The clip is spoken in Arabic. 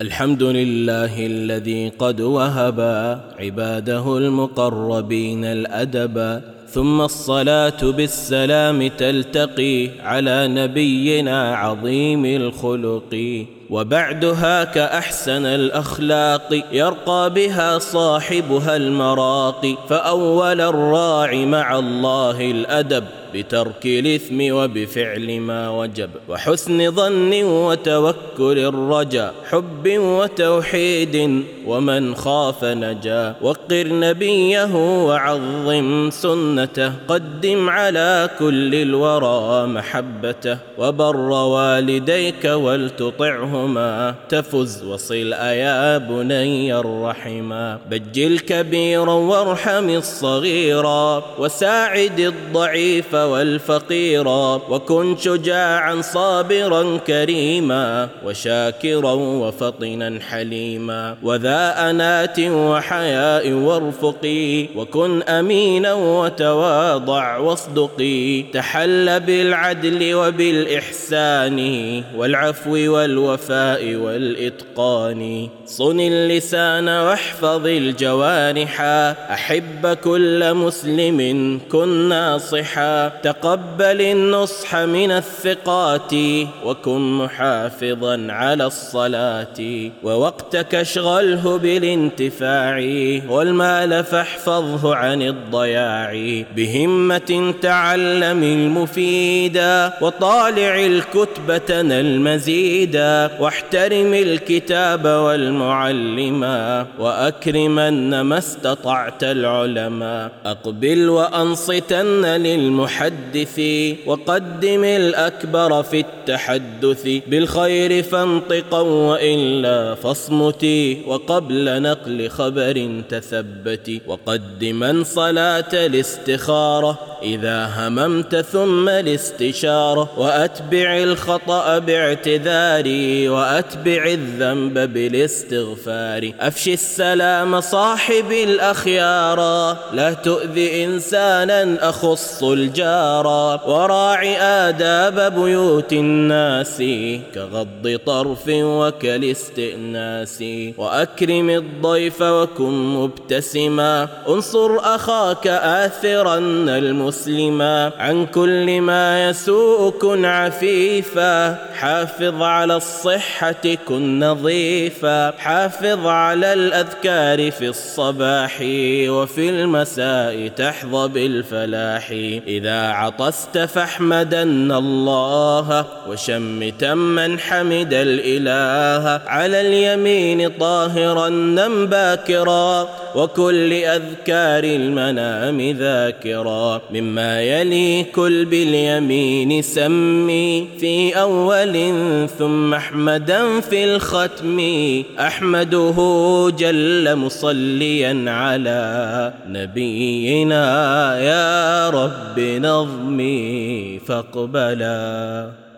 الحمد لله الذي قد وهب عباده المقربين الأدب ثم الصلاة بالسلام تلتقي على نبينا عظيم الخلق. وبعدها كأحسن الأخلاق يرقى بها صاحبها المراقي فأول الراع مع الله الأدب. بترك الإثم وبفعل ما وجب وحسن ظن وتوكل الرجا حب وتوحيد ومن خاف نجا. وقر نبيه وعظم سنته قدم على كل الورى محبته. وبر والديك ولتطعهما تفز وصل أيا بني الرحما. بجل كبيرا وارحم الصغيرا وساعد الضعيف والفقيرا وكن شجاعا صابرا كريما وشاكرا وفطنا حليما. وذا أنات وحياء وارفقي وكن أمينا وتواضع واصدقي. تحل بالعدل وبالإحسان والعفو والوفاء والإتقان. صن اللسان واحفظ الجوارح أحب كل مسلم كن ناصحا. تقبل النصح من الثقات وكن محافظا على الصلاة ووقتك اشغله بالانتفاع والمال فاحفظه عن الضياع بهمة تعلم المفيدا وطالع الكتبة المزيدا واحترم الكتاب والمعلما وأكرمن ما استطعت العلماء أقبل وأنصتن للمحدث وقدم الأكبر في التحدث. بالخير فانطقا وإلا فاصمتي وقبل نقل خبر تثبتي وقدما صلاة الاستخارة إذا هممت ثم الاستشارة وأتبع الخطأ باعتذاري وأتبع الذنب بالاستغفار. أفشي السلام صاحب الأخيار لا تؤذي إنسانا أخص الجار. وراعي آداب بيوت الناس كغض طرف وكالاستئناس. وأكرم الضيف وكن مبتسما. انصر أخاك آثرا المسلما عن كل ما يسوء كن عفيفا. حافظ على الصحة كن نظيفا. حافظ على الأذكار في الصباح وفي المساء تحظى بالفلاح. إذا عطست فاحمدن الله وشمتا من حمد الإله. على اليمين طاهرا باكرا. وكل أذكار المنام ذاكرا. مما يلي كل باليمين سمي في أول ثم أحمدا في الختم. أحمده جل مصليا على نبينا يا رب نظمي فاقبلا.